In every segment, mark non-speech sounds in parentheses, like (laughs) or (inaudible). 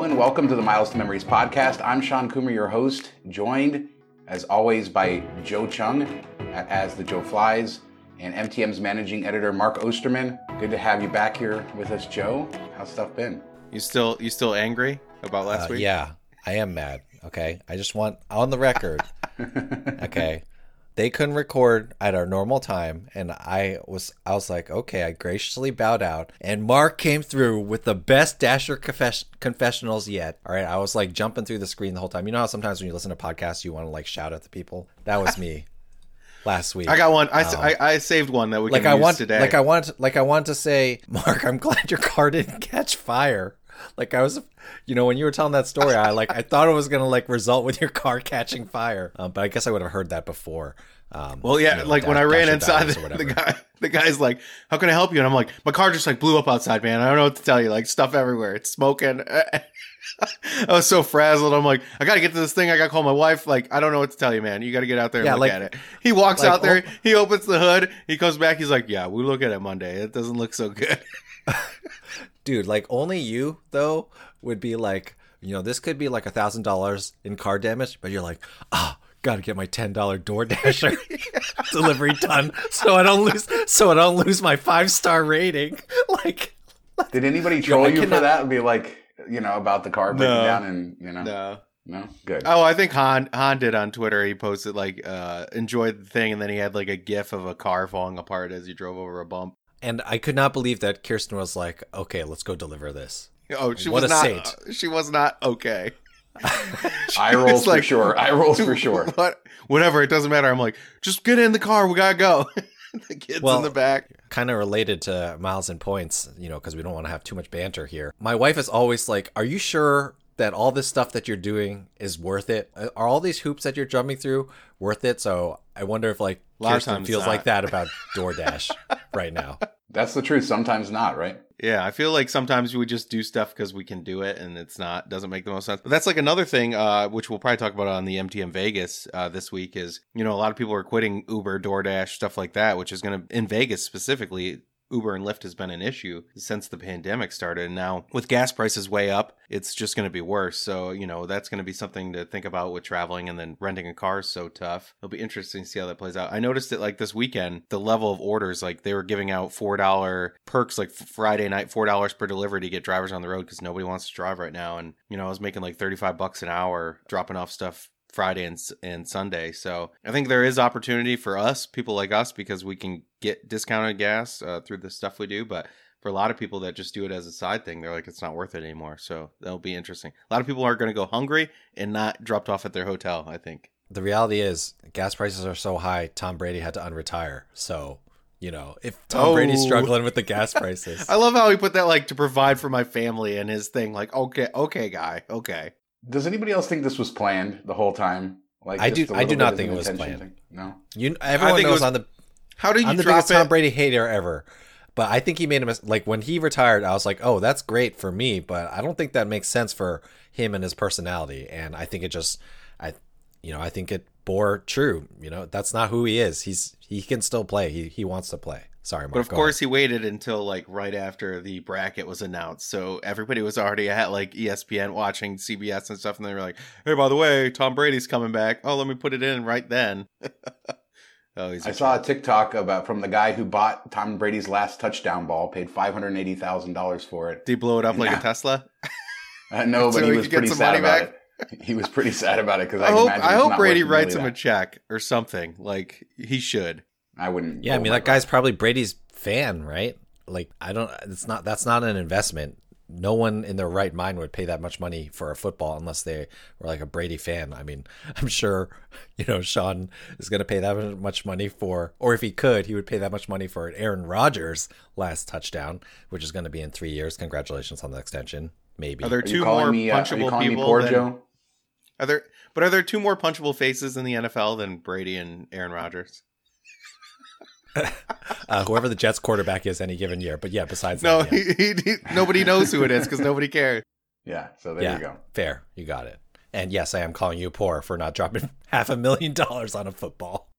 Hello and welcome to the Miles to Memories podcast. I'm Shawn Coomer, your host, joined as always by Joe Cheung at as the Joe Flies and MTM's managing editor Mark Ostermann. Good to have you back here with us, Joe. How's stuff been? You still you still angry about last Uh, week? yeah, I am mad. Okay, I just want on the record. (laughs) okay, they couldn't record at our normal time, and I was I was like, okay, I graciously bowed out, and Mark came through with the best Dasher confess- confessionals yet. All right, I was like jumping through the screen the whole time. You know how sometimes when you listen to podcasts, you want to like shout at the people. That was me (laughs) last week. I got one. Um, I I saved one that we like can I use want, today. like I want, like I want to say, (laughs) Mark, I'm glad your car didn't catch fire. Like I was, you know, when you were telling that story, I like I thought it was gonna like result with your car catching fire. Um, but I guess I would have heard that before. Um, well, yeah, you know, like when I ran inside, (laughs) the, the guy, the guy's like, "How can I help you?" And I'm like, "My car just like blew up outside, man. I don't know what to tell you. Like stuff everywhere. It's smoking." (laughs) I was so frazzled. I'm like, "I got to get to this thing. I got to call my wife. Like, I don't know what to tell you, man. You got to get out there and Yeah, look like- at it." He walks like, out there. oh- he opens the hood. He comes back. He's like, "Yeah, we look at it Monday. It doesn't look so good." (laughs) dude, like only you though would be like, you know, this could be like a thousand dollars in car damage, but you're like, ah. Gotta get my ten dollar door dasher (laughs) delivery done, so I don't lose, so I don't lose my five star rating. (laughs) Like, Did anybody troll I you for that and be like, you know, about the car breaking No. down and, you know? no. No? Good. Oh, I think Han Han did on Twitter. He posted like uh enjoyed the thing, and then he had like a gif of a car falling apart as he drove over a bump. And I could not believe that Kirsten was like, "Okay, let's go deliver this." Oh, she What was a not. saint. uh, she was not okay. (laughs) Eye rolls (laughs) It's for like- sure. Eye rolls for (laughs) sure. What? Whatever. It doesn't matter. I'm like, just get in the car. We gotta go. the kids Well- in the back. Kind of related to miles and points, you know, because we don't want to have too much banter here. My wife is always like, "Are you sure that all this stuff that you're doing is worth it? Are all these hoops that you're jumping through worth it?" So I wonder if like A lot of Kirsten feels not. like that about DoorDash (laughs) right now. That's the truth. Sometimes not, right? Yeah, I feel like sometimes we just do stuff because we can do it, and it's not doesn't make the most sense. But that's like another thing, uh, which we'll probably talk about on the MTM Vegas uh, this week. Is you know a lot of people are quitting Uber, DoorDash, stuff like that, which is going to in Vegas specifically. Uber and Lyft has been an issue since the pandemic started. And now with gas prices way up, it's just going to be worse. So, you know, that's going to be something to think about with traveling and then renting a car is so tough. It'll be interesting to see how that plays out. I noticed it like this weekend, the level of orders, like they were giving out $4 perks like Friday night, $4 per delivery to get drivers on the road because nobody wants to drive right now. And, you know, I was making like 35 bucks an hour dropping off stuff Friday and, and Sunday. So I think there is opportunity for us, people like us, because we can get discounted gas uh, through the stuff we do. But for a lot of people that just do it as a side thing, they're like, it's not worth it anymore. So that'll be interesting. A lot of people are going to go hungry and not dropped off at their hotel, I think. The reality is, gas prices are so high. Tom Brady had to unretire. So you know, if Tom Oh. Brady's struggling with the gas (laughs) prices, I love how he put that like to provide for my family and his thing. Like, okay, okay, guy, okay. Does anybody else think this was planned the whole time? Like I do- I do not think it was planned. thing? No. you everyone think it knows was- on the How did you I'm the drop biggest Tom? Brady hater ever. But I think he made a mistake. like when he retired. I was like, oh, that's great for me, but I don't think that makes sense for him and his personality. And I think it just, I, you know, I think it bore true. You know, that's not who he is. He's he can still play. He he wants to play. Sorry, Mark. But of go course, he waited until like right after the bracket was announced, so everybody was already at like ESPN watching CBS and stuff, and they were like, "Hey, by the way, Tom Brady's coming back. Oh, let me put it in right then." (laughs) oh, he's. I a saw a. TikTok about from the guy who bought Tom Brady's last touchdown ball, paid five hundred eighty thousand dollars for it. Did he blow it up like Yeah. a Tesla? (laughs) Uh, no, (laughs) So but he he was pretty sad about back? it. He was pretty sad about it because I, I hope. I hope Brady writes nearly him a check or something. Like he should. I wouldn't. Yeah, I mean that guy's probably Brady's fan, right? Like I don't. It's not. That's not an investment. No one in their right mind would pay that much money for a football unless they were like a Brady fan. I mean, (laughs) I'm sure, you know, Shawn is going to pay that much money for, or if he could, he would pay that much money for an Aaron Rodgers last touchdown, which is going to be in three years. Congratulations on the extension. Maybe. Are there Are two calling more me? Uh, are punchable calling people? poor than- Joe? Are there? But are there two more punchable faces in the NFL than Brady and Aaron Rodgers? (laughs) uh, whoever the Jets quarterback is any given year. But yeah, besides No, that, yeah. he, he, he- nobody knows who it is because nobody cares. Yeah. So there yeah, you go. fair. You got it. And yes, I am calling you poor for not dropping (laughs) half a million dollars on a football.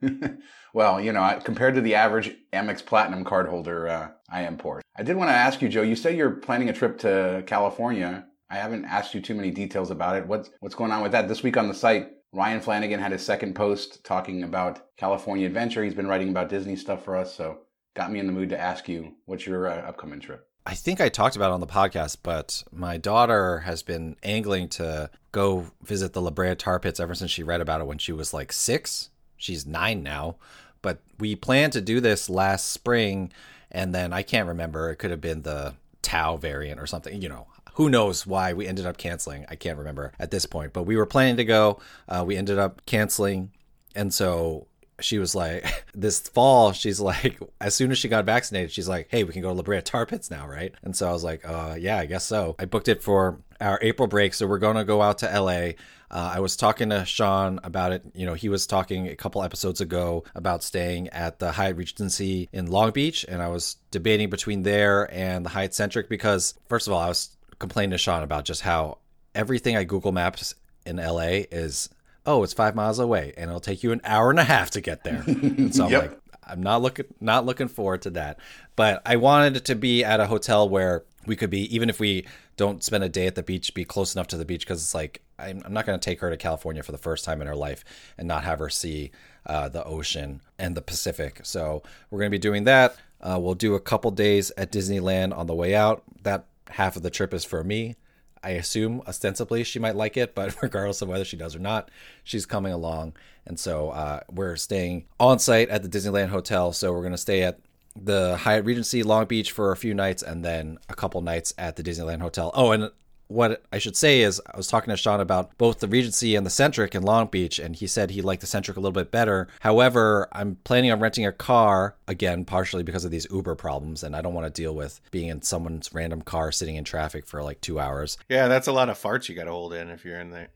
(laughs) well, you know, compared to the average Amex Platinum card holder, uh, I am poor. I did want to ask you, Joe. You said you're planning a trip to California I haven't asked you too many details about it. What's what's going on with that? This week on the site, Ryan Flanagan had his second post talking about California Adventure. He's been writing about Disney stuff for us, so got me in the mood to ask you what's your uh, upcoming trip. I think I talked about it on the podcast, but my daughter has been angling to go visit the La Brea Tar Pits ever since she read about it when she was like six. She's nine now, but we planned to do this last spring, and then I can't remember. It could have been the Tau variant or something. You know, who knows why we ended up canceling? I can't remember at this point, but we were planning to go. Uh, we ended up canceling, and so she was like, (laughs) this fall, she's like, as soon as she got vaccinated, she's like, hey, we can go to La Brea Tar Pits now, right? And so I was like, uh, yeah, I guess so. I booked it for our April break, so we're going to go out to LA. Uh, I was talking to Shawn about it. You know, he was talking a couple episodes ago about staying at the Hyatt Regency in Long Beach, and I was debating between there and the Hyatt Centric because, first of all, I was complaining to Shawn about just how everything I Google Maps in LA is oh, it's five miles away and it'll take you an hour and a half to get there. And so I'm like, I'm not looking not looking forward to that. But I wanted it to be at a hotel where we could be, even if we don't spend a day at the beach, be close enough to the beach because it's like I'm, I'm not going to take her to California for the first time in her life and not have her see uh, the ocean and the Pacific. So we're going to be doing that. Uh, we'll do a couple days at Disneyland on the way out. That half of the trip is for me. I assume ostensibly she might like it, but (laughs) regardless of whether she does or not, she's coming along. And so uh, we're staying on site at the Disneyland Hotel. So we're going to stay at the Hyatt Regency Long Beach for a few nights and then a couple nights at the Disneyland Hotel. Oh, and what I should say is I was talking to Shawn about both the Regency and the Centric in Long Beach, and he said he liked the Centric a little bit better. However, I'm planning on renting a car again, partially because of these Uber problems, and I don't want to deal with being in someone's random car sitting in traffic for like two hours. Yeah, that's a lot of farts you got to hold in if you're in there.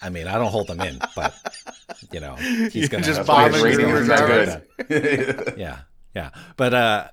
I mean, I don't hold them in, but you know, (laughs) he's gonna just That's why bombing rating Uber is drivers. yeah, yeah. But uh,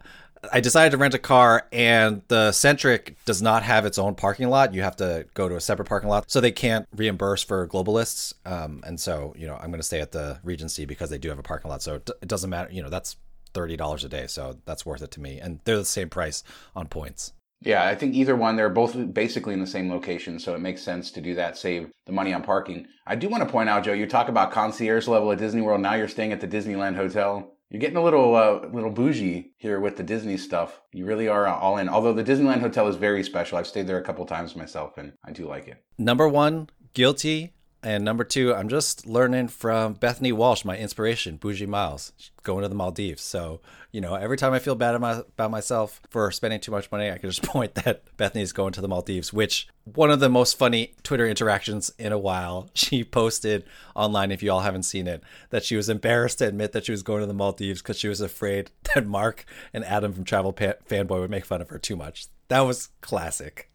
I decided to rent a car, and the Centric does not have its own parking lot. You have to go to a separate parking lot, so they can't reimburse for globalists. Um, and so, you know, I'm going to stay at the Regency because they do have a parking lot. So it, it doesn't matter. You know, that's thirty dollars a day, so that's worth it to me. And they're the same price on points. Yeah, I think either one, they're both basically in the same location, so it makes sense to do that, save the money on parking. I do want to point out, Joe, you talk about concierge level at Disney World. Now you're staying at the Disneyland Hotel. You're getting a little, uh, little bougie here with the Disney stuff. You really are all in. Although the Disneyland Hotel is very special. I've stayed there a couple times myself, and I do like it. Number one, guilty. And number two, I'm just learning from Bethany Walsh, my inspiration, Bougie Miles, going to the Maldives. So, you know, every time I feel bad about myself for spending too much money, I can just (laughs) point that Bethany's going to the Maldives, which one of the most funny Twitter interactions in a while. (laughs) She posted online, if you all haven't seen it, that she was embarrassed to admit that she was going to the Maldives because she was afraid (laughs) that Mark and Adam from Travel Fanboy would make fun of her too much. That was classic.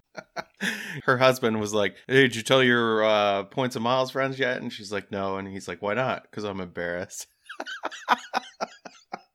Her husband was like, hey, "Did you tell your uh, points of miles friends yet?" And she's like, "No." And he's like, "Why not?" Because I'm embarrassed. (laughs)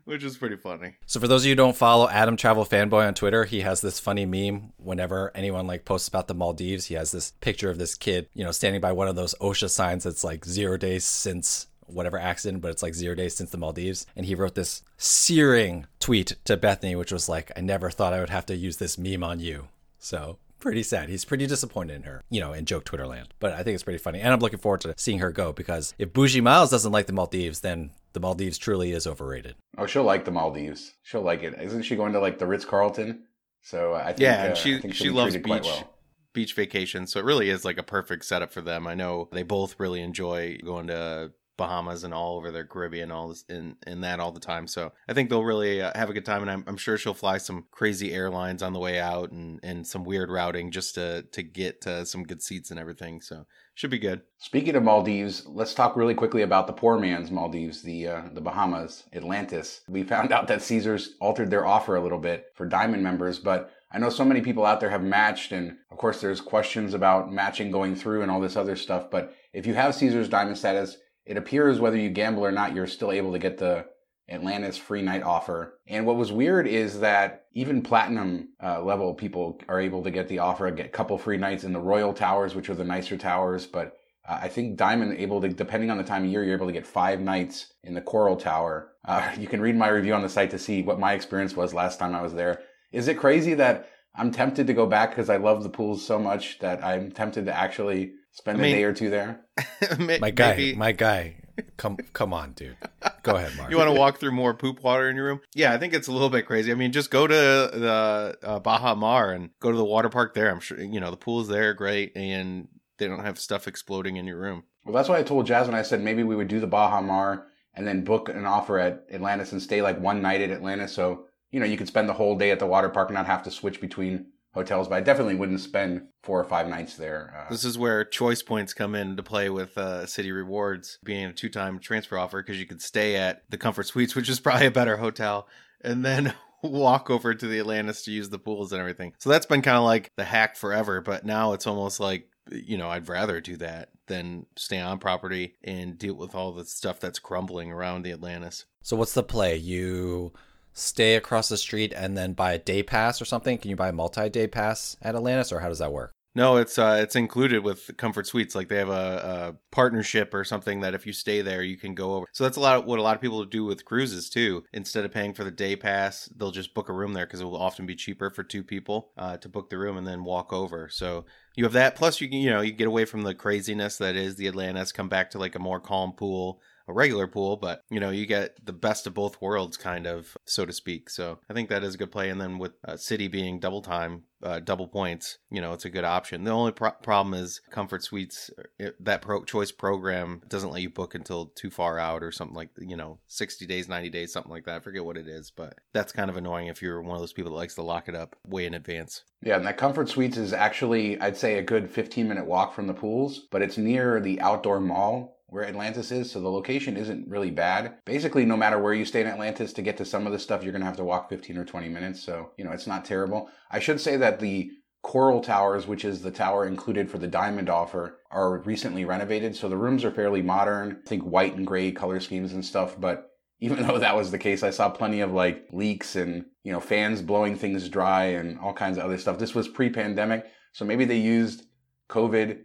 Which is pretty funny. So for those of you who don't follow Adam Travel Fanboy on Twitter, he has this funny meme whenever anyone like posts about the Maldives, he has this picture of this kid, you know, standing by one of those OSHA signs that's like zero days since whatever accident, but it's like zero days since the Maldives. And he wrote this searing tweet to Bethany, which was like, I never thought I would have to use this meme on you. So pretty sad. He's pretty disappointed in her, you know, in joke Twitter land. But I think it's pretty funny. And I'm looking forward to seeing her go because if Bougie Miles doesn't like the Maldives, then the Maldives truly is overrated. Oh, she'll like the Maldives. She'll like it. Isn't she going to like the Ritz Carlton? So I think Yeah, uh, and she I think she she'll loves treated quite beach well. beach vacations, so it really is like a perfect setup for them. I know they both really enjoy going to Bahamas and all over the Caribbean, all this in in that all the time. So I think they'll really uh, have a good time, and I'm, I'm sure she'll fly some crazy airlines on the way out and and some weird routing just to to get uh, some good seats and everything. So should be good. Speaking of Maldives, let's talk really quickly about the poor man's Maldives, the uh, the Bahamas, Atlantis. We found out that Caesars altered their offer a little bit for Diamond members, but I know so many people out there have matched, and of course, there's questions about matching going through and all this other stuff. But if you have Caesars Diamond status, it appears whether you gamble or not, you're still able to get the Atlantis free night offer. And what was weird is that even platinum uh, level people are able to get the offer, get a couple free nights in the Royal Towers, which are the nicer towers. But uh, I think Diamond able to, depending on the time of year, you're able to get five nights in the Coral Tower. Uh, (laughs) you can read my review on the site to see what my experience was last time I was there. Is it crazy that I'm tempted to go back because I love the pools so much that I'm tempted to actually spend I mean- a day or two there. (laughs) My guy, Maybe- my guy. Come, come on, dude. Go ahead, Mark. (laughs) You want to walk through more poop water in your room? Yeah, I think it's a little bit crazy. I mean, just go to the uh, Baha Mar and go to the water park there. I'm sure you know the pools there are great, and they don't have stuff exploding in your room. Well, that's why I told Jasmine. I said maybe we would do the Baha Mar and then book an offer at Atlantis and stay like one night at Atlantis. So, you know, you could spend the whole day at the water park and not have to switch between hotels. But I definitely wouldn't spend four or five nights there. Uh, This is where choice points come into play with uh, Citi Rewards being a two-time transfer offer because you could stay at the Comfort Suites, (laughs) which is probably a better hotel, and then (laughs) walk over to the Atlantis to use the pools and everything. So that's been kind of like the hack forever, but now it's almost like you know I'd rather do that than stay on property and deal with all the stuff that's crumbling around the Atlantis. So what's the play? You stay across the street and then buy a day pass or something? Can you buy a multi-day pass at Atlantis, or how does that work? No, it's uh, it's included with Comfort Suites. Like they have a, a partnership or something that if you stay there, you can go over. So that's a lot of what a lot of people do with cruises too. Instead of paying for the day pass, they'll just book a room there because it will often be cheaper for two people uh, to book the room and then walk over. So you have that. Plus, you you know you get away from the craziness that is the Atlantis. Come back to like a more calm pool a regular pool, but you know, you get the best of both worlds, kind of, so to speak. So I think that is a good play. And then with uh, Citi being double time, uh, double points, you know, it's a good option. The only pro- problem is Comfort Suites, it, that pro choice program doesn't let you book until too far out or something like, you know, 60 days, 90 days, something like that. I forget what it is, but that's kind of annoying if you're one of those people that likes to lock it up way in advance. Yeah, and that Comfort Suites is actually, I'd say, a good 15 minute walk from the pools, but it's near the outdoor mall where Atlantis is, so the location isn't really bad. Basically, no matter where you stay in Atlantis, to get to some of the stuff, you're to have to walk 15 or 20 minutes, so, you know, it's not terrible. I should say that the Coral Towers, which is the tower included for the Diamond offer, are recently renovated, so the rooms are fairly modern. I think white and gray color schemes and stuff, but even (laughs) though that was the case, I saw plenty of like leaks and, you know, fans blowing things dry and all kinds of other stuff. This was pre-pandemic, so maybe they used COVID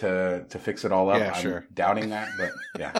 to to fix it all up. Yeah, I'm sure. doubting that, but (laughs) yeah.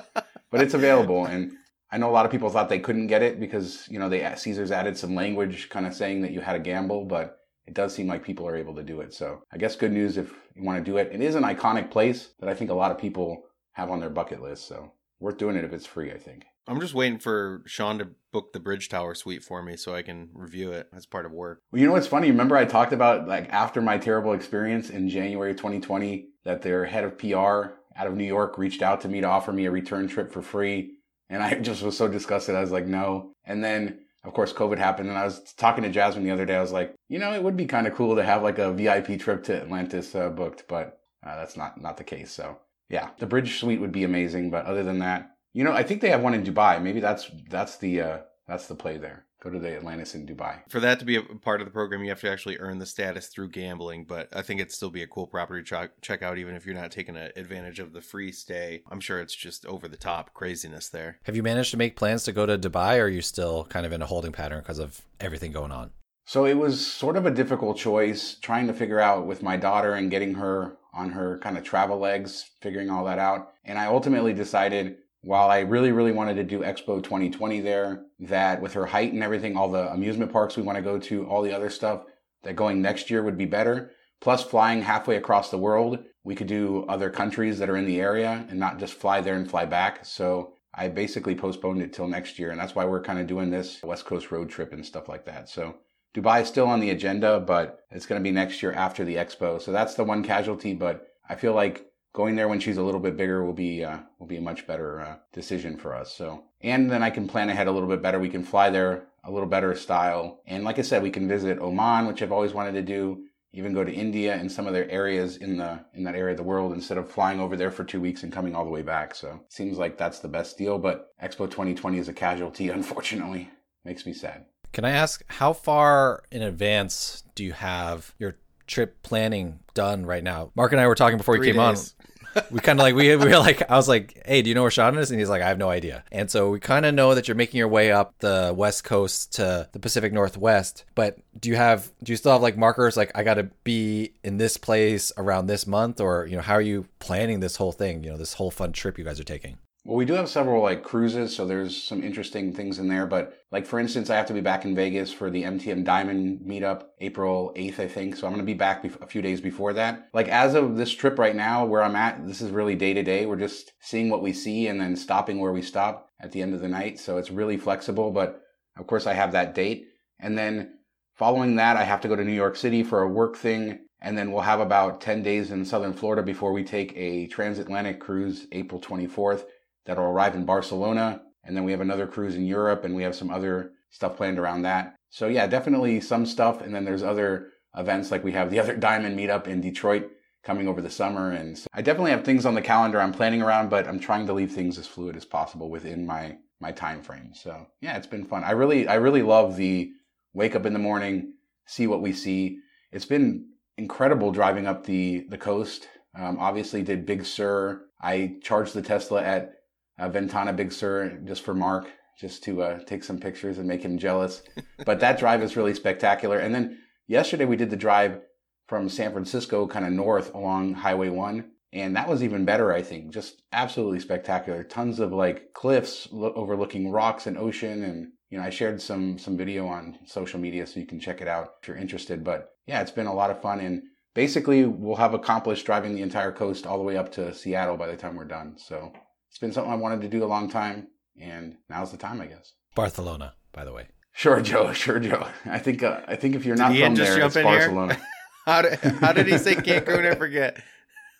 but it's available and I know a lot of people thought they couldn't get it because, you know, they Caesars added some language kind of saying that you had a gamble, but it does seem like people are able to do it. So, I guess good news if you want to do it. It is an iconic place that I think a lot of people have on their bucket list, so worth doing it if it's free, I think. I'm just waiting for Shawn to book the Bridge Tower suite for me so I can review it as part of work. Well, you know what's funny? Remember I talked about like after my terrible experience in January 2020 that their head of PR out of New York reached out to me to offer me a return trip for free. And I (laughs) just was so disgusted. I was like, no. And then of course COVID happened and I was talking to Jasmine the other day. I was like, you know, it would be kind of cool to have like a VIP trip to Atlantis uh, booked, but uh, that's not, not the case. So yeah, the bridge suite would be amazing. But other than that, you know, I think they have one in Dubai. Maybe that's, that's the, uh, that's the play there. Go to the Atlantis in Dubai. For that to be a part of the program, you have to actually earn the status through gambling, but I think it'd still be a cool property to check, check out, even if you're not taking a, advantage of the free stay. I'm sure it's just over the top craziness there. Have you managed to make plans to go to Dubai, or are you still kind of in a holding pattern because of everything going on? So it was sort of a difficult choice trying to figure out with my daughter and getting her on her kind of travel legs, figuring all that out. And I ultimately decided while I really, really wanted to do Expo 2020 there, that with her height and everything, all the amusement parks we want to go to, all the other stuff, that going next year would be better. Plus flying halfway across the world, we could do other countries that are in the area and not just fly there and fly back. So I basically postponed it till next year. And that's why we're kind of doing this West Coast road trip and stuff like that. So Dubai is still on the agenda, but it's going to be next year after the expo. So that's the one casualty. But I feel like going there when she's a little bit bigger will be uh, will be a much better uh, decision for us. So and then I can plan ahead a little bit better. We can fly there a little better style. And like I said, we can visit Oman, which I've always wanted to do. Even go to India and some other areas in the in that area of the world instead of flying over there for two weeks and coming all the way back. So seems like that's the best deal. But Expo 2020 is a casualty, (laughs) unfortunately. Makes me sad. Can I ask how far in advance do you have your trip planning done right now? Mark and I were talking before we Three came days. on. We kind of like we, we were like I was like, "Hey, do you know where Shawn is?" And he's like, "I have no idea." And so we kind of know that you're making your way up the west coast to the Pacific Northwest. But do you have do you still have like markers like I got to be in this place around this month, or you know how are you planning this whole thing? You know this whole fun trip you guys are taking. Well, we do have several like cruises, so there's some interesting things in there. But like for instance, I have to be back in Vegas for the MTM Diamond meetup April 8th, I think. So I'm to be back a few days before that. Like as of this trip right now, where I'm at, this is really day to day. We're just seeing what we see and then stopping where we stop at the end of the night. So it's really flexible. But of course, I have that date, and then following that, I have to go to New York City for a work thing. And then we'll have about 10 days in Southern Florida before we take a transatlantic cruise April 24th that'll arrive in Barcelona. And then we have another cruise in Europe and we have some other stuff planned around that. So yeah, definitely some stuff. And then there's other events like we have the (laughs) other Diamond meetup in Detroit coming over the summer. And so I definitely have things on the calendar I'm planning around, but I'm trying to leave things as fluid as possible within my, my time frame. So yeah, it's been fun. I really, I really love the wake up in the morning, see what we see. It's been incredible driving up the the coast. Um, obviously, did Big Sur. I charged the Tesla at uh, Ventana Big Sur just for Mark, just to uh, take some pictures and make him jealous. (laughs) but that drive is really spectacular. And then yesterday we did the drive from San Francisco, kind of north along Highway One, and that was even better. I think just absolutely spectacular. Tons of like cliffs lo- overlooking rocks and ocean, and you know I shared some some video on social media so you can check it out if you're interested. But yeah, it's been a lot of fun. And basically, we'll have accomplished driving the entire coast all the way up to Seattle by the time we're done. So it's been something I wanted to do a long time, and now's the time, I guess. Barcelona, by the way. Sure, Joe. (laughs) Sure, Joe. I think uh, I think if you're not Did from just there, jump it's in? Barcelona. (laughs) How did, how did he say (laughs) Cancun? I forget.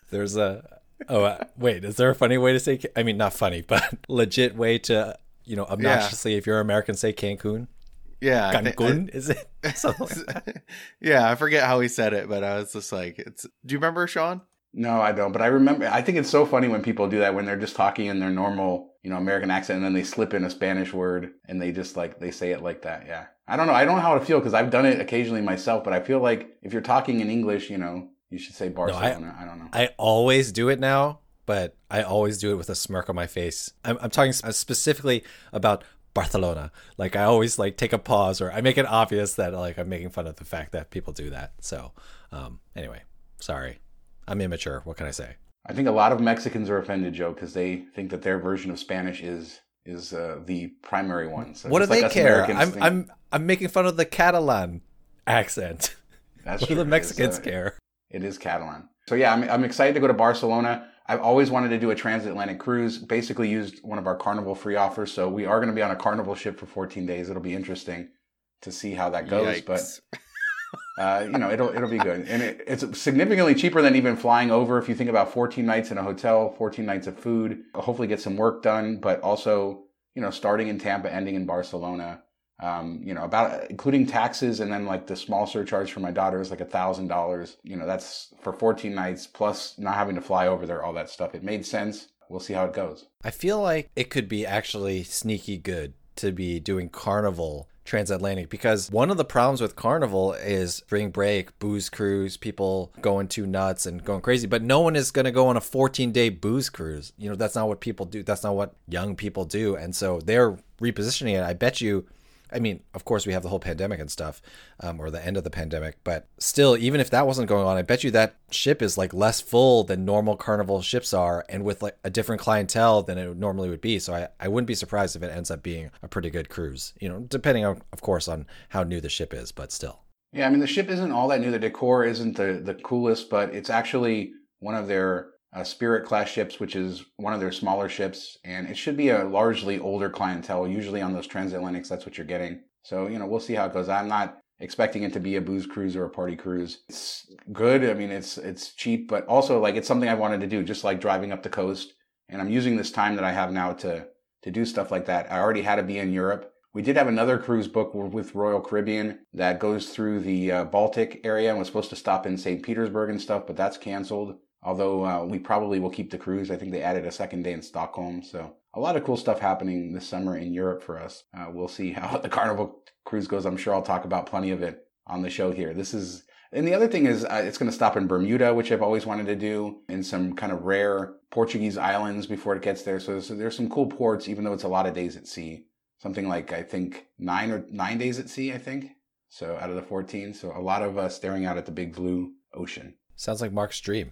There's a oh uh, wait, is there a funny way to say? I mean, not funny, but legit way to you know obnoxiously if you're American say Cancun. Yeah. I thi- Cancun is it? Like yeah, I forget how he said it, but I was just like, "It's." Do you remember Shawn? No, I don't. But I remember. I think it's so funny when people do that when they're just talking in their normal, you know, American accent, and then they slip in a Spanish word and they just like they say it like that. Yeah, I don't know. I don't know how to feel because I've done it occasionally myself. But I feel like if you're talking in English, you know, you should say Barcelona. I, don't know. I always do it now, but I always do it with a smirk on my face. I'm, I'm talking specifically about Barcelona. Like I always like take a pause or I make it obvious that like I'm making fun of the fact that people do that. So, um, anyway, sorry, I'm immature. What can I say? I think a lot of Mexicans are offended, Joe, because they think that their version of Spanish is is uh, the primary one. So what do like they care? Americans I'm think- I'm I'm making fun of the Catalan accent. (laughs) That's What do true. the It is, Mexicans uh, care? It is Catalan. So yeah, I'm, I'm excited to go to Barcelona. I've always wanted to do a transatlantic cruise. Basically, used one of our Carnival free offers. So we are going to be on a Carnival ship for 14 days. It'll be interesting to see how that goes. But Yikes. (laughs) uh, you know, it'll it'll be good, and it, it's significantly cheaper than even flying over. If you think about 14 nights in a hotel, 14 nights of food, hopefully get some work done, but also you know, starting in Tampa, ending in Barcelona. Um, you know, about including taxes and then like the small surcharge for my daughter is like a thousand dollars. You know, that's for 14 nights plus not having to fly over there, all that stuff. It made sense. We'll see how it goes. I feel like it could be actually sneaky good to be doing Carnival transatlantic because one of the problems with Carnival is spring break, booze cruise, people going too nuts and going crazy, but no one is going to go on a 14 day booze cruise. You know, that's not what people do. That's not what young people do. And so they're repositioning it. I bet you. I mean, of course, we have the whole pandemic and stuff, um, or the end of the pandemic, but still, even if that wasn't going on, I bet you that ship is like less full than normal carnival ships are and with like a different clientele than it normally would be. So I, I wouldn't be surprised if it ends up being a pretty good cruise, you know, depending on, of course, on how new the ship is, but still. Yeah, I mean the ship isn't all that new. The decor isn't the the coolest, but it's actually one of their uh, Spirit class ships, which is one of their smaller ships, and it should be a largely older clientele. Usually on those transatlantics, that's what you're getting. So you know we'll see how it goes. I'm not expecting it to be a booze cruise or a party cruise. It's good. I mean it's it's cheap, but also like it's something I wanted to do, just like driving up the coast. And I'm using this time that I have now to to do stuff like that. I already had to be in Europe. We did have another cruise book with Royal Caribbean that goes through the uh, Baltic area and was supposed to stop in St. Petersburg and stuff, but that's canceled. Although uh, we probably will keep the cruise. I think they added a second day in Stockholm. So a lot of cool stuff happening this summer in Europe for us. Uh, we'll see how (laughs) the Carnival cruise goes. I'm sure I'll talk about plenty of it on the show here. This is, and the other thing is uh, it's going to stop in Bermuda, which I've always wanted to do, in some kind of rare Portuguese islands before it gets there. So, there's some cool ports, even though it's a lot of days at sea. Something like I think nine or nine days at sea. I think so out of the 14. So a lot of uh, staring out at the big blue ocean. Sounds like Mark's dream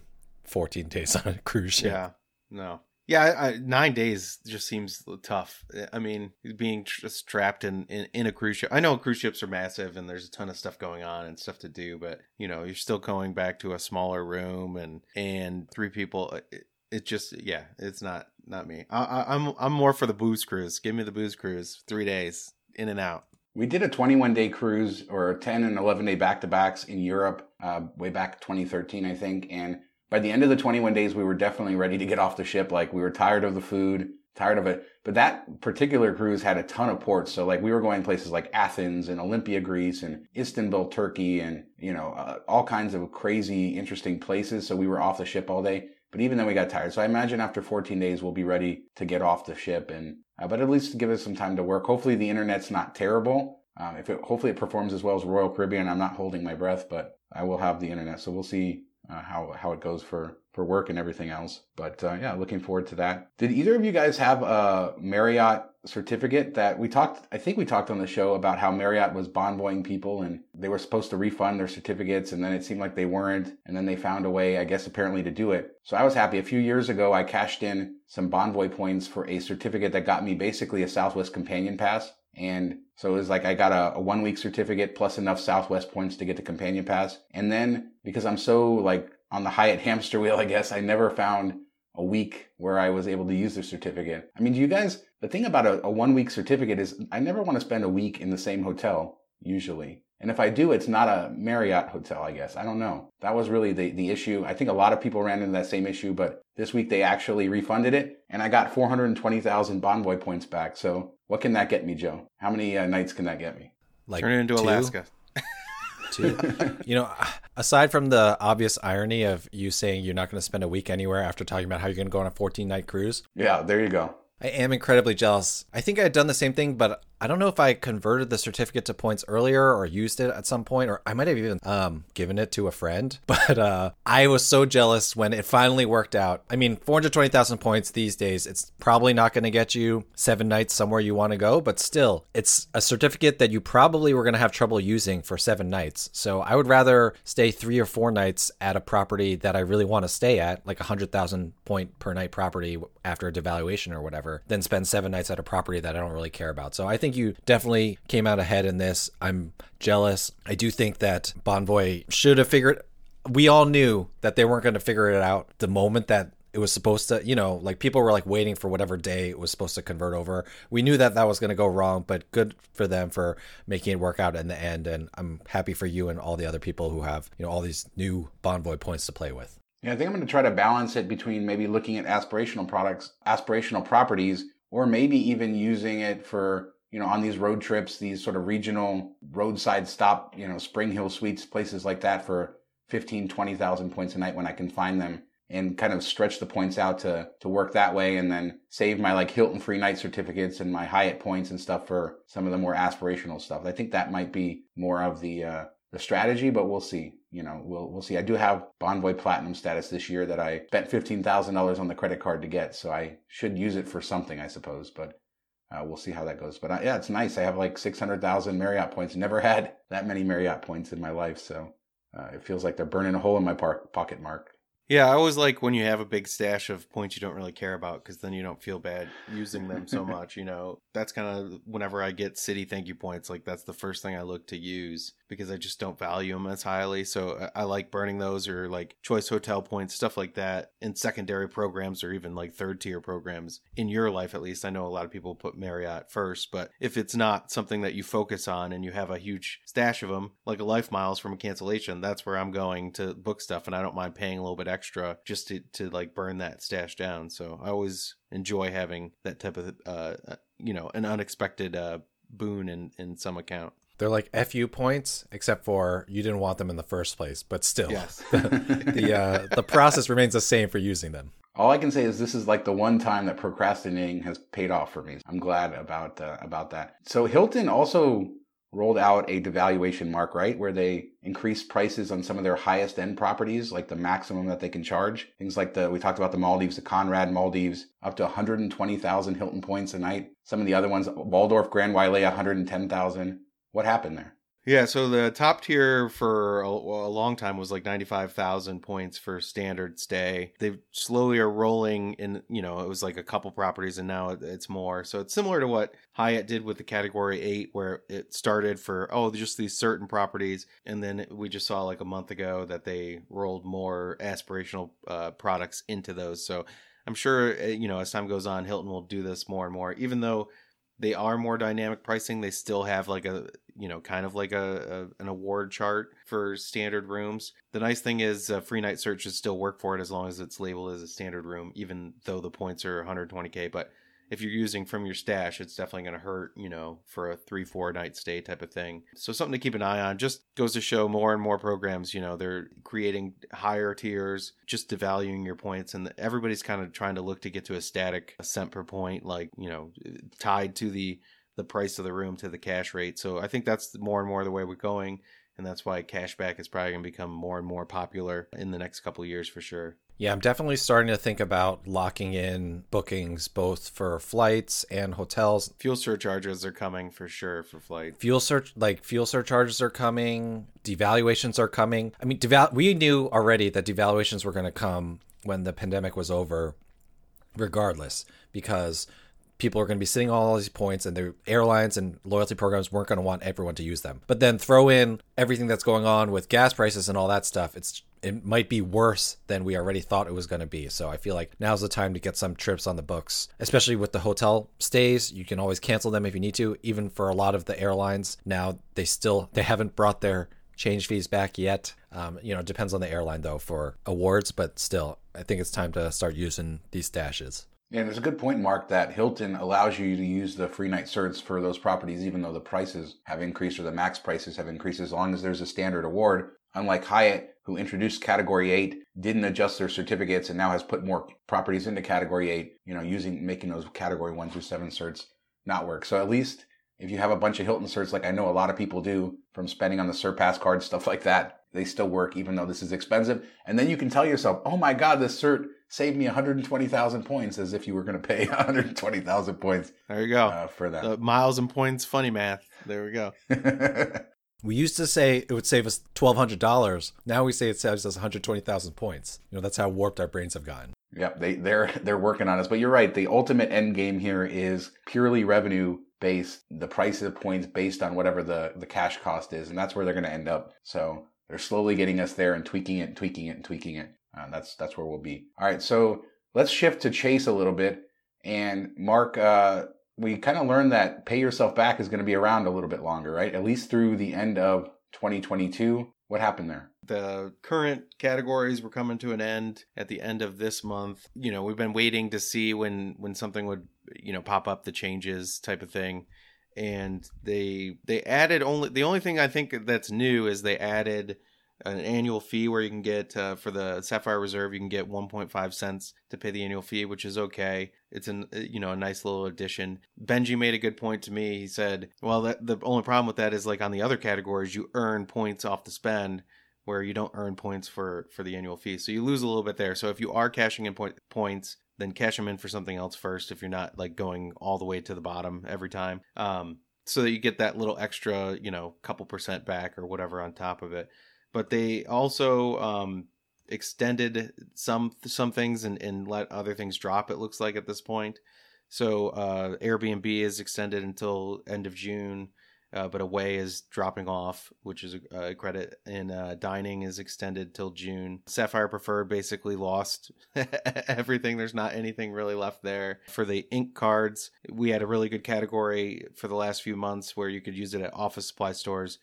14 days (laughs) on a cruise ship. Yeah. No. Yeah, I, I, nine days just seems tough. I mean, being just trapped in, in, in a cruise ship. I know cruise ships are massive and there's a ton of stuff going on and stuff to do, but you know, you're still going back to a smaller room and and three people. It, it just yeah, it's not not me. I, I, I'm I'm more for the booze cruise. Give me the booze cruise. Three days in and out. We did a 21 day cruise or 10 and 11 day back to backs in Europe uh, way back 2013, I think, and by the end of the 21 days, we were definitely ready to get off the ship. Like we were tired of the food, tired of it. But that particular cruise had a ton of ports. So like we were going places like Athens and Olympia, Greece and Istanbul, Turkey and, you know, uh, all kinds of crazy, interesting places. So we were off the ship all day. But even then we got tired. So I imagine after 14 days, we'll be ready to get off the ship and, uh, but at least give us some time to work. Hopefully the internet's not terrible. Um, if it, hopefully it performs as well as Royal Caribbean. I'm not holding my breath, but I will have the internet. So we'll see uh, how how it goes for for work and everything else. But uh, yeah, looking forward to that. Did either of you guys have a Marriott certificate that we talked? I think we talked on the show about how Marriott was bonvoying people and they were supposed to refund their certificates, and then it seemed like they weren't, and then they found a way, I guess, apparently to do it. So I was happy. A few years ago, I cashed in some Bonvoy points for a certificate that got me basically a Southwest Companion Pass. And so it was like I got a, a, one week certificate plus enough Southwest points to get the companion pass. And then because I'm so like on the Hyatt hamster wheel, I guess I never found a week where I was able to use the certificate. I mean, do you guys, the thing about a, a one week certificate is I never want to spend a week in the same hotel usually. And if I do, it's not a Marriott hotel, I guess. I don't know. That was really the, the issue. I think a lot of people ran into that same issue, but this week they actually refunded it and I got 420,000 Bonvoy points back. So what can that get me, Joe? How many uh, nights can that get me? Like turn it into two? Alaska. (laughs) two. you know, (sighs) aside from the obvious irony of you saying you're not going to spend a week anywhere after talking about how you're going to go on a 14 night cruise. Yeah, there you go. I am incredibly jealous. I think I had done the same thing, but I don't know if I converted the certificate to points earlier or used it at some point, or I might have even um, given it to a friend. (laughs) But uh, I was so jealous when it finally worked out. I mean, 420,000 points these days, it's probably not going to get you seven nights somewhere you want to go, but still, it's a certificate that you probably were going to have trouble using for seven nights. So I would rather stay three or four nights at a property that I really want to stay at, like a 100,000 point per night property after a devaluation or whatever, than spend seven nights at a property that I don't really care about. So I think think you definitely came out ahead in this. I'm jealous. I do think that Bonvoy should have figured. We all knew that they weren't going to figure it out the moment that it was supposed to, you know, like people were like waiting for whatever day it was supposed to convert over. We knew that that was going to go wrong, but good for them for making it work out in the end. And I'm happy for you and all the other people who have, you know, all these new Bonvoy points to play with. Yeah, I think I'm going to try to balance it between maybe looking at aspirational products, aspirational properties, or maybe even using it for you know, on these road trips, these sort of regional roadside stop, you know, Spring Hill Suites, places like that for 15, 20,000 points a night when I can find them and kind of stretch the points out to, to work that way and then save my like Hilton free night certificates and my Hyatt points and stuff for some of the more aspirational stuff. I think that might be more of the, uh, the strategy, but we'll see. You know, we'll we'll see. I do have Bonvoy Platinum status this year that I spent fifteen thousand dollars on the credit card to get, so I should use it for something, I suppose. But uh, we'll see how that goes. But uh, yeah, it's nice. I have like 600,000 Marriott points. Never (laughs) had that many Marriott points in my life. So uh, it feels like they're burning a hole in my par- pocket mark. Yeah, I always like when you have a big stash of points you don't really care about because then you don't feel bad using them so (laughs) much. You know, that's kind of whenever I get Citi ThankYou points, like that's the first thing I look to use because I just don't value them as highly. So I like burning those or like choice hotel points, stuff like that in secondary programs or even like third tier programs in your life, at least. I know a lot of people put Marriott first, but if it's not something that you focus on and you have a huge stash of them, like a LifeMiles from a cancellation, that's where I'm going to book stuff. And I don't mind paying a little bit extra just to, to like burn that stash down. So I always enjoy having that type of, uh, uh you know, an unexpected, uh, boon in, in some account. They're like FU points, except for you didn't want them in the first place. But still, yes. the (laughs) the, uh, the process remains the same for using them. All I can say is this is like the one time that procrastinating has paid off for me. I'm glad about uh, about that. So Hilton also rolled out a devaluation mark, right, where they increased prices on some of their highest end properties, like the maximum that they can charge. Things like the we talked about the Maldives, the Conrad Maldives, up to 120,000 Hilton points a night. Some of the other ones, Waldorf Grand Wailea, 110,000. What happened there? Yeah, so the top tier for a, a long time was like 95,000 points for standard stay. They slowly are rolling in, you know, it was like a couple properties and now it's more. So it's similar to what Hyatt did with the category 8 where it started for oh, just these certain properties and then we just saw like a month ago that they rolled more aspirational uh, products into those. So I'm sure uh, you know as time goes on Hilton will do this more and more even though they are more dynamic pricing. They still have like a you know kind of like a, a an award chart for standard rooms. The nice thing is uh, free night searches still work for it as long as it's labeled as a standard room even though the points are 120k but if you're using from your stash, it's definitely going to hurt, you know, for a three, four night stay type of thing. So something to keep an eye on. Just goes to show more and more programs, you know, they're creating higher tiers, just devaluing your points. And everybody's kind of trying to look to get to a static cent per point, like, you know, tied to the, the price of the room to the cash rate. So I think that's more and more the way we're going. And that's why cashback is probably going to become more and more popular in the next couple years for sure. Yeah, I'm definitely starting to think about locking in bookings both for flights and hotels. Fuel surcharges are coming for sure for flights. Fuel search like fuel surcharges are coming, devaluations are coming. I mean, deval- we knew already that devaluations were going to come when the pandemic was over regardless because people are going to be sitting on all these points and the airlines and loyalty programs weren't going to want everyone to use them. But then throw in everything that's going on with gas prices and all that stuff. It's it might be worse than we already thought it was going to be. So I feel like now's the time to get some trips on the books, especially with the hotel stays. You can always cancel them if you need to. Even for a lot of the airlines now, they still they haven't brought their change fees back yet. Um, you know, depends on the airline though for awards, but still, I think it's time to start using these stashes. Yeah, there's a good point, Mark, that Hilton allows you to use the free night certs for those properties, even though the prices have increased or the max prices have increased, as long as there's a standard award. Unlike Hyatt, who introduced Category 8, didn't adjust their certificates, and now has put more properties into Category 8, you know, using making those Category 1 through 7 certs not work. So at least if you have a bunch of Hilton certs, like I know a lot of people do from spending on the Surpass card, stuff like that, they still work even though this is expensive. And then you can tell yourself, oh my God, this cert saved me 120,000 points as if you were going (laughs) to pay 120,000 points. There you go. Uh, for that. The miles and points funny math. There we go. (laughs) We used to say it would save us twelve hundred dollars. Now we say it saves us one hundred twenty thousand points. You know that's how warped our brains have gotten. Yep, they they're they're working on us. But you're right. The ultimate end game here is purely revenue based. The price of points based on whatever the the cash cost is, and that's where they're going to end up. So they're slowly getting us there and tweaking it, and tweaking it, and tweaking it. Uh, that's that's where we'll be. All right, so let's shift to Chase a little bit. And Mark, uh, we kind of learned that pay yourself back is going to be around a little bit longer, right? At least through the end of 2022. What happened there? The current categories were coming to an end at the end of this month. You know, we've been waiting to see when when something would, you know, pop up the changes type of thing. And they they added only the only thing I think that's new is they added an annual fee where you can get uh, for the Sapphire Reserve, you can get 1.5 cents to pay the annual fee, which is okay. It's an uh, you know a nice little addition. Benji made a good point to me. He said, "Well, that, the only problem with that is like on the other categories, you earn points off the spend." Where you don't earn points for for the annual fee, so you lose a little bit there. So if you are cashing in point, points, then cash them in for something else first. If you're not like going all the way to the bottom every time, um, so that you get that little extra, you know, couple percent back or whatever on top of it but they also um, extended some some things and, and let other things drop. It looks like at this point. So uh, Airbnb is extended until end of June, uh, but Away is dropping off, which is a, a credit. And uh, dining is extended till June. Sapphire Preferred basically lost (laughs) everything. There's not anything really left there. For the ink cards, we had a really good category for the last few months where you could use it at office supply stores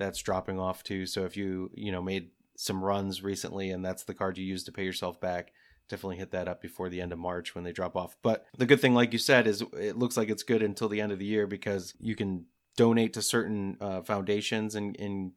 that's dropping off too. So if you you know made some runs recently and that's the card you use to pay yourself back, definitely hit that up before the end of March when they drop off. But the good thing, like you said, is it looks like it's good until the end of the year because you can donate to certain uh, foundations and, and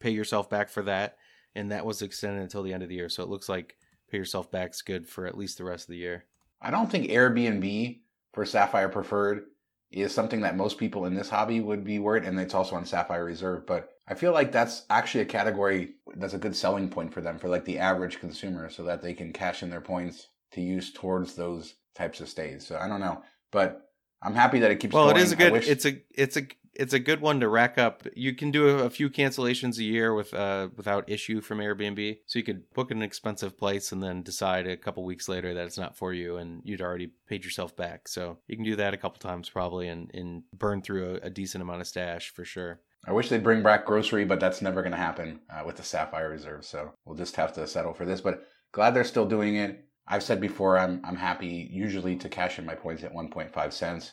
pay yourself back for that. And that was extended until the end of the year. So it looks like pay yourself back's good for at least the rest of the year. I don't think Airbnb for Sapphire Preferred is something that most people in this hobby would be worried, and it's also on Sapphire Reserve. But I feel like that's actually a category that's a good selling point for them for like the average consumer, so that they can cash in their points to use towards those types of stays. So I don't know, but I'm happy that it keeps. Well, going. it is a good. Wish... It's a it's a it's a good one to rack up. You can do a, a few cancellations a year with uh without issue from Airbnb. So you could book an expensive place and then decide a couple weeks later that it's not for you and you'd already paid yourself back. So you can do that a couple times probably and, and burn through a, a decent amount of stash for sure. I wish they'd bring back grocery, but that's never going to happen uh, with the Sapphire Reserve. So we'll just have to settle for this. But glad they're still doing it. I've said before, I'm I'm happy usually to cash in my points at 1.5 cents.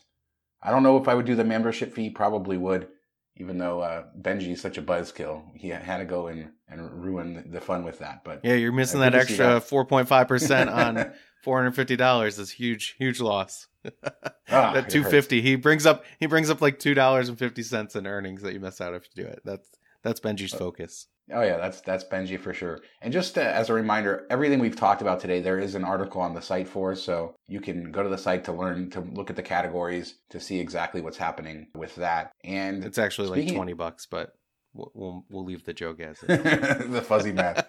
I don't know if I would do the membership fee. Probably would, even though uh, Benji is such a buzzkill. He had to go and, and ruin the fun with that. But yeah, you're missing that extra 4.5 percent on (laughs) 450 dollars. That's huge, huge loss. Ah, (laughs) that 250. He brings up he brings up like two dollars and fifty cents in earnings that you miss out if you do it. That's that's Benji's uh, focus. Oh yeah, that's that's Benji for sure. And just uh, as a reminder, everything we've talked about today, there is an article on the site for, so you can go to the site to learn to look at the categories to see exactly what's happening with that. And it's actually like twenty bucks, but we'll we'll, we'll leave the joke as (laughs) the fuzzy math.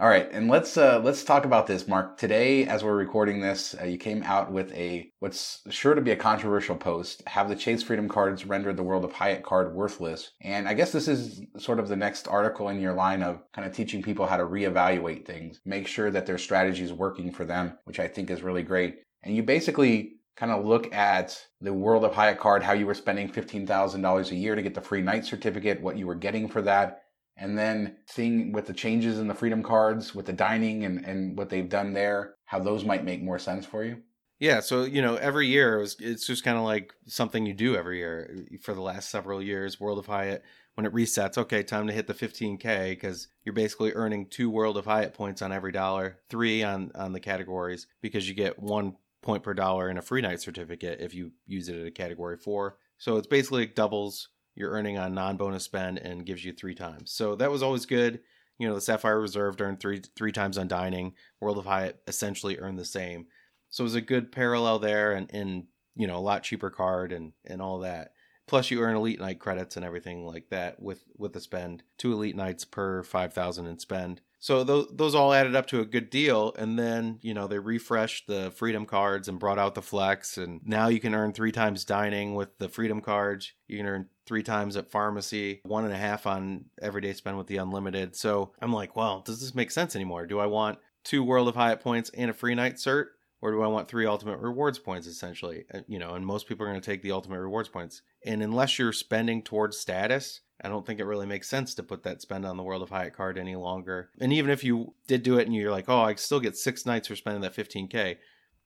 All right, and let's uh, let's talk about this, Mark. Today, as we're recording this, uh, you came out with a what's sure to be a controversial post. Have the Chase Freedom cards rendered the World of Hyatt card worthless? And I guess this is sort of the next article in your line of kind of teaching people how to reevaluate things, make sure that their strategy is working for them, which I think is really great. And you basically kind of look at the World of Hyatt card, how you were spending fifteen thousand dollars a year to get the free night certificate, what you were getting for that and then seeing with the changes in the freedom cards with the dining and, and what they've done there how those might make more sense for you? Yeah so you know every year it was, it's just kind of like something you do every year eh, for the last several years world of hyatt when it resets okay time to hit the 15k because you're basically earning two world of hyatt points on every dollar three on on the categories because you get one point per dollar in a free night certificate if you use it at a category four. So it's basically doubles you're earning on non-bonus spend and gives you three times. So that was always good. You know, the Sapphire Reserve earned three three times on dining. World of Hyatt essentially earned the same. So it was a good parallel there and, and you know, a lot cheaper card and, and all that. Plus you earn elite night credits and everything like that with, with the spend. Two elite nights per five thousand in spend. So those those all added up to a good deal, and then you know they refreshed the Freedom cards and brought out the Flex, and now you can earn three times dining with the Freedom cards. You can earn three times at pharmacy, one and a half on everyday spend with the unlimited. So I'm like, well, does this make sense anymore? Do I want two World of Hyatt points and a free night cert? Or do I want three ultimate rewards points essentially? Uh, you know, and most people are going to take the ultimate rewards points. And unless you're spending towards status, I don't think it really makes sense to put that spend on the World of Hyatt card any longer. And even if you did do it and you're like, oh, I still get six nights for spending that 15K,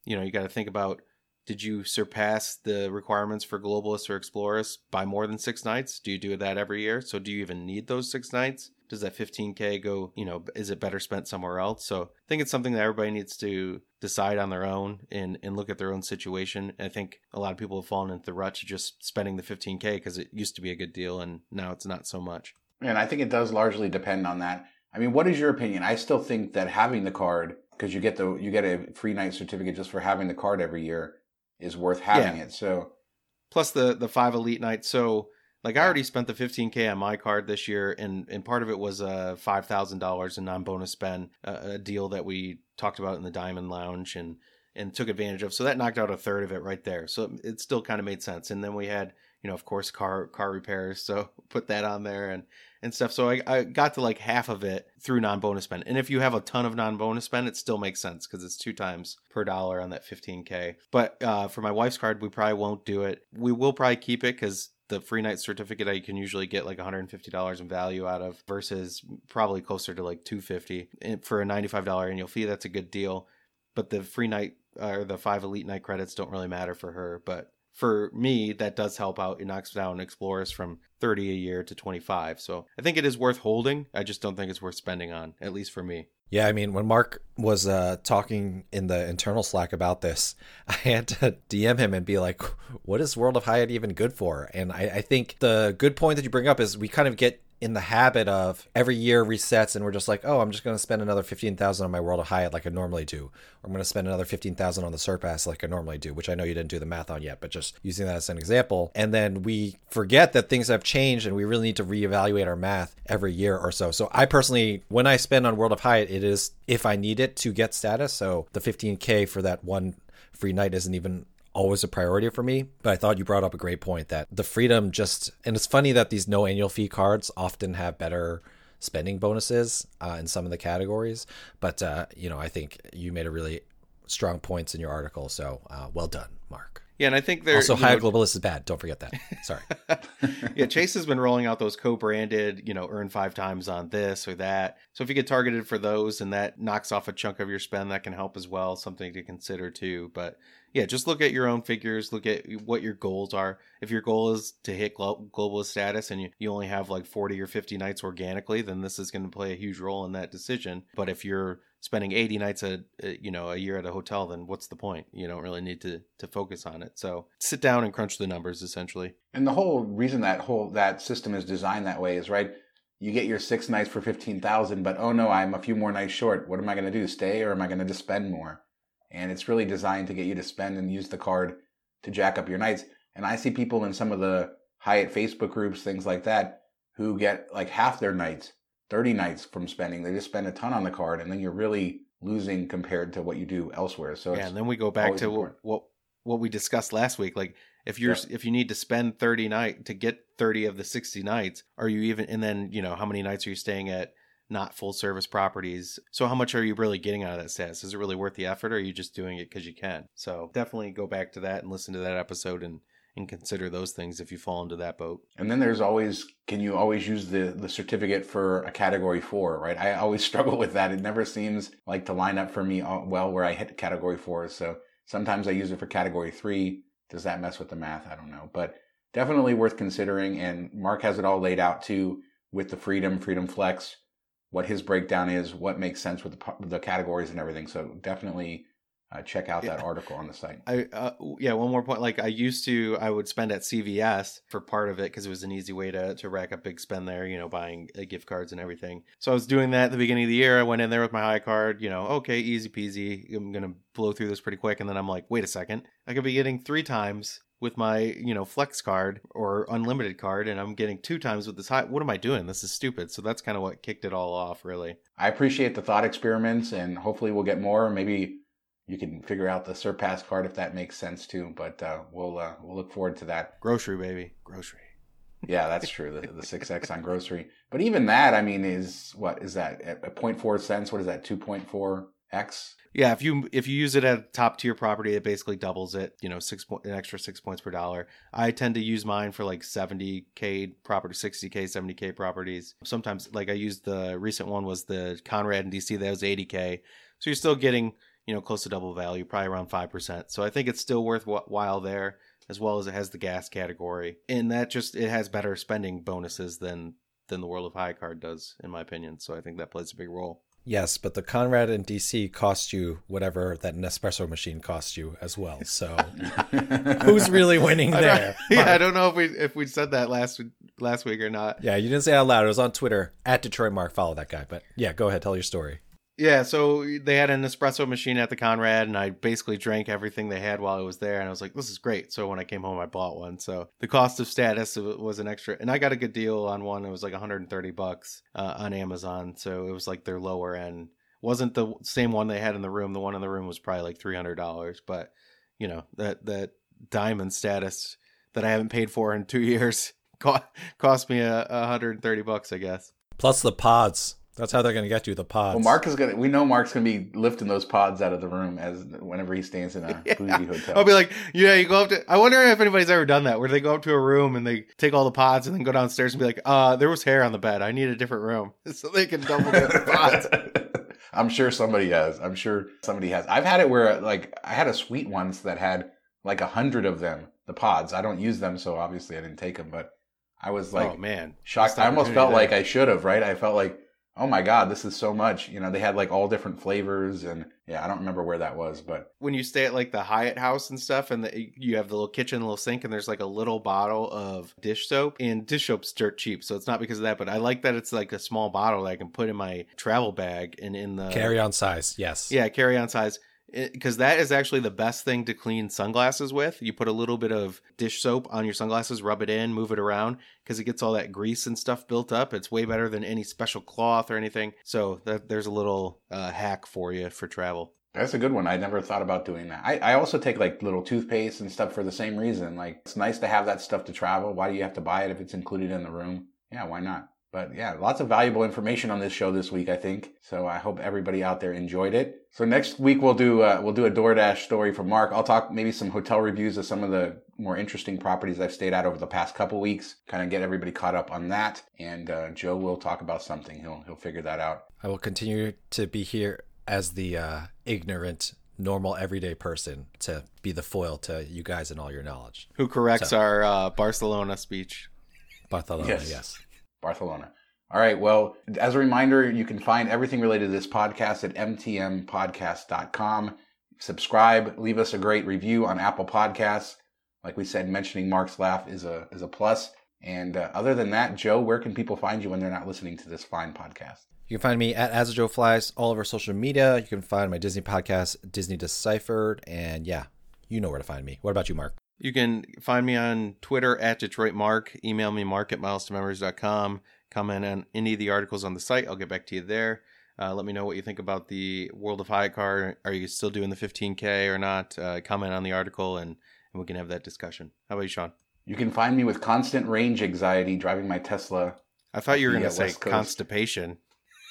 you know, you got to think about did you surpass the requirements for globalists or explorers by more than six nights? Do you do that every year? So do you even need those six nights? Does that 15K go, you know, is it better spent somewhere else? So I think it's something that everybody needs to decide on their own and, and look at their own situation. I think a lot of people have fallen into the rut to just spending the 15K because it used to be a good deal and now it's not so much. And I think it does largely depend on that. I mean, what is your opinion? I still think that having the card, because you get the you get a free night certificate just for having the card every year is worth having yeah. it. So plus the the five elite nights. So like I already spent the 15k on my card this year, and and part of it was a five thousand dollars in non bonus spend, uh, a deal that we talked about in the Diamond Lounge and and took advantage of. So that knocked out a third of it right there. So it still kind of made sense. And then we had you know of course car car repairs, (laughs) so put that on there and and stuff. So I, I got to like half of it through non bonus spend. And if you have a ton of non bonus spend, it still makes sense because it's two times per dollar on that 15K. But uh, for my wife's card, we probably won't do it. We will probably keep it because the free night certificate I can usually get like $150 in value out of versus probably closer to like 250 and for a $95 annual fee that's a good deal but the free night uh, or the five elite night credits don't really matter for her but for me, that does help out. It knocks down explorers from 30 a year to 25. So I think it is worth holding. I just don't think it's worth spending on, at least for me. Yeah, I mean, when Mark was uh, talking in the internal Slack about this, (laughs) I had to DM him and be like, what is World of Hyatt even good for? And I, I think the good point that you bring up is we kind of get in the habit of every year resets and we're just like, oh, I'm just going to spend another 15,000 on my World of Hyatt like I normally do. Or I'm going to spend another 15,000 on the Surpass like I normally do, which I know you didn't do the math on yet, but just using that as an example. And then we forget that things have changed and we really need to reevaluate our math every year or so. So I personally, when I spend on World of Hyatt, it is if I need it to get status. So the 15K for that one free night isn't even always a priority for me. But I thought you brought up a great point that the freedom just, and it's funny that these no annual fee cards often have better spending bonuses uh, in some of the categories. But, uh, you know, I think you made a really strong points in your article. So uh, well done, Mark. Yeah, and I think there's also Hyatt globalist is bad. Don't forget that. Sorry. (laughs) yeah, Chase has been rolling out those co-branded, you know, earn five times on this or that. So if you get targeted for those and that knocks off a chunk of your spend, that can help as well. Something to consider too. But yeah, just look at your own figures. Look at what your goals are. If your goal is to hit glo- globalist status and you, you only have like 40 or 50 nights organically, then this is going to play a huge role in that decision. But if you're spending 80 nights a, a, you know a year at a hotel then what's the point? You don't really need to to focus on it. So sit down and crunch the numbers essentially. And the whole reason that whole that system is designed that way is right you get your six nights for 15000 but oh no i'm a few more nights short. What am i going to do stay or am i going to just spend more? And it's really designed to get you to spend and use the card to jack up your nights. And i see people in some of the hyatt facebook groups things like that who get like half their nights 30 nights from spending. They just spend a ton on the card, and then you're really losing compared to what you do elsewhere. So yeah, and then we go back to what, what, what we discussed last week. Like if you're yeah. if you need to spend 30 night to get 30 of the 60 nights, are you even? And then you know how many nights are you staying at? Not full service properties. So, how much are you really getting out of that status? Is it really worth the effort, or are you just doing it because you can? So, definitely go back to that and listen to that episode and and consider those things if you fall into that boat. And then there's always can you always use the the certificate for a category 4, right? I always (laughs) struggle with that. It never seems like to line up for me uh, well where I hit category 4. So sometimes I use it for category 3. Does that mess with the math? I don't know. But definitely worth considering and Mark has it all laid out too with the freedom, freedom flex, what his breakdown is, what makes sense with the, the categories and everything. So definitely uh, check out that article on the site. I uh, yeah, one more point. Like I used to, I would spend at CVS for part of it because it was an easy way to to rack up big spend there. You know, buying uh, gift cards and everything. So I was doing that at the beginning of the year. I went in there with my Hyatt card. You know, okay, easy peasy. I'm gonna blow through this pretty quick. And then I'm like, wait a second, I could be getting three times with my you know flex card or unlimited card and i'm getting two times with this Hyatt what am i doing this is stupid so that's kind of what kicked it all off really i appreciate the thought experiments and hopefully we'll get more maybe you can figure out the surpass card if that makes sense too. But uh, we'll uh, we'll look forward to that. Grocery, baby, grocery. Yeah, that's true. The, six X on grocery, but even that, I mean, is what is that? A 0.4 cents. What is that? Two point four x. Yeah, if you if you use it at top tier property, it basically doubles it. You know, six point an extra six points per dollar. I tend to use mine for like seventy k property, sixty k, seventy k properties. Sometimes, like I used the recent one was the Conrad in DC. That was eighty k. So you're still getting you know, close to double value, probably around 5%. So I think it's still worthwhile there, as well as it has the gas category. And that just, it has better spending bonuses than than the World of Hyatt card does, in my opinion. So I think that plays a big role. Yes, but the Conrad in DC cost you whatever that Nespresso machine cost you as well. So (laughs) who's really winning there? I (laughs) yeah, I don't know if we if we said that last last week or not. Yeah, you didn't say it out loud. It was on Twitter at Detroit Mark. Follow that guy. But yeah, go ahead, tell your story. Yeah, so they had an espresso machine at the Conrad, and I basically drank everything they had while I was there, and I was like, "This is great." So when I came home, I bought one. So the cost of status was an extra, and I got a good deal on one. It was like 130 bucks uh, on Amazon, so it was like their lower end. wasn't the same one they had in the room. The one in the room was probably like 300 dollars, but you know that that diamond status that I haven't paid for in two (laughs) years cost me a, a 130 bucks, I guess. Plus the pods that's how they're going to get you the pods. Well, Mark is going to. We know Mark's going to be lifting those pods out of the room as whenever he stays in a (laughs) yeah. bougie hotel. I'll be like, yeah, you go up to. I wonder if anybody's ever done that, where they go up to a room and they take all the pods and then go downstairs and be like, uh, there was hair on the bed. I need a different room (laughs) so they can double get the pods. (laughs) I'm sure somebody has. I'm sure somebody has. I've had it where like I had a suite once that had like a hundred of them, the pods. I don't use them, so obviously I didn't take them, but. I was like, oh man, shocked. I almost felt there. like I should have, right? I felt like oh my god this is so much. You know they had like all different flavors and yeah i don't remember where that was but when you stay at like the hyatt house and stuff and the, you have the little kitchen little sink and there's like a little bottle of dish soap and dish soap's dirt cheap so it's not because of that but i like that it's like a small bottle that i can put in my travel bag and in the carry on size yes. Yeah carry on size because that is actually the best thing to clean sunglasses with. You put a little bit of dish soap on your sunglasses, rub it in, move it around because it gets all that grease and stuff built up. It's way better than any special cloth or anything. So that, there's a little uh, hack for you for travel. That's a good one. I never thought about doing that. I, I also take like little toothpaste and stuff for the same reason. Like it's nice to have that stuff to travel. Why do you have to buy it if it's included in the room? Yeah, why not? But yeah, lots of valuable information on this show this week, I think. So I hope everybody out there enjoyed it. So next week we'll do uh, we'll do a DoorDash story from Mark. I'll talk maybe some hotel reviews of some of the more interesting properties I've stayed at over the past couple weeks. Kind of get everybody caught up on that. And uh, Joe will talk about something. He'll he'll figure that out. I will continue to be here as the uh, ignorant, normal, everyday person to be the foil to you guys and all your knowledge. Who corrects So- our uh, Barcelona speech? Barcelona, Yes. yes. Barcelona. All right. Well, as a reminder, you can find everything related to this podcast at mtmpodcast.com. Subscribe, leave us a great review on Apple Podcasts. Like we said, mentioning Mark's laugh is a is a plus. And uh, other than that, Joe, where can people find you when they're not listening to this fine podcast? You can find me at As Joe Flies all over social media. You can find my Disney podcast, Disney Deciphered, and yeah, you know where to find me. What about you, Mark? You can find me on Twitter at Detroit Mark. Email me mark at milestomemories.com. Comment on any of the articles on the site. I'll get back to you there. Uh, let me know what you think about the World of Hyatt car. Are you still doing the 15K or not? Uh, comment on the article and, and we can have that discussion. How about you, Shawn? You can find me with constant range anxiety driving my Tesla. I thought you were going to say constipation. (laughs)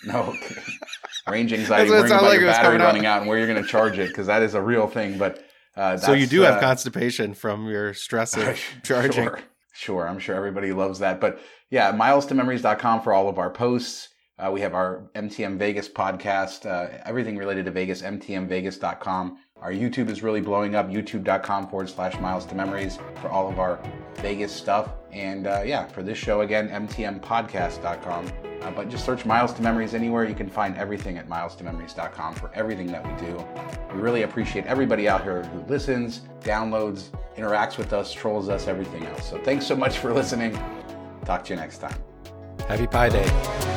No, okay. (laughs) range anxiety, That's what it worrying about like your battery out. running out and where you're going to charge it because that is a real thing. But uh, So you do have uh, constipation from your stress of (laughs) charging. Sure, sure. I'm sure everybody loves that. But yeah, milestomemories.com for all of our posts. Uh, we have our MTM Vegas podcast, uh, everything related to Vegas, mtmvegas.com. Our YouTube is really blowing up, youtube.com forward slash miles to memories for all of our Vegas stuff. And uh, yeah, for this show again, mtmpodcast.com. Uh, but just search Miles to Memories anywhere. You can find everything at milestomemories.com for everything that we do. We really appreciate everybody out here who listens, downloads, interacts with us, trolls us, everything else. So thanks so much for listening. Talk to you next time. Happy Pi Day.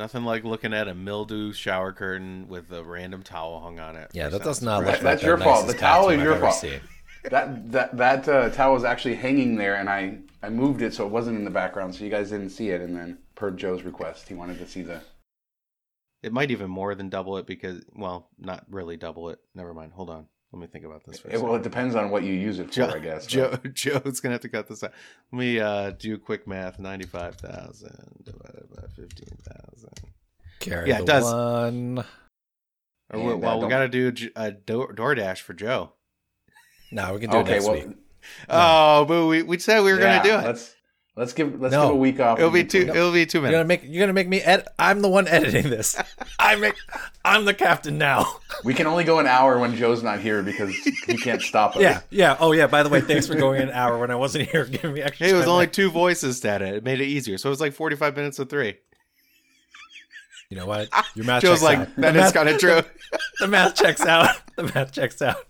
Nothing like looking at a mildew shower curtain with a random towel hung on it. Yeah, that does sounds not fresh. look That's like your fault. The towel is your fault. seen. That that that uh, towel was actually hanging there, and I I moved it so it wasn't in the background, so you guys didn't see it. And then per Joe's request, he wanted to see the. It might even more than double it because, well, not really double it. Never mind. Hold on. Let me think about this for a It, well, it depends on what you use it for, Joe, I guess. but- Joe, (laughs) Joe's gonna have to cut this out. Let me uh, do quick math. Ninety-five thousand divided by fifteen thousand. Carry Yeah, the it does. one. And, well, uh, we got to do a Door- DoorDash for Joe. No, we can do it next well, week. Oh, but we, we said we were yeah, gonna do it. Let's let's give let's No. give a week off. It'll be and- two. It'll be two You're gonna make you're gonna make me edit. I'm the one editing this. (laughs) I make. I'm the captain now. We can only go an hour when Joe's not here because he can't stop us. Yeah, yeah. Oh, yeah. By the way, thanks for going an hour when I wasn't here, (laughs) giving me extra. Hey, it was time. only two voices that it. It made it easier. So it was like forty-five minutes of three. You know what? Your math Joe's checks like, out. that the is kind of (laughs) true. The math checks out. The math checks out.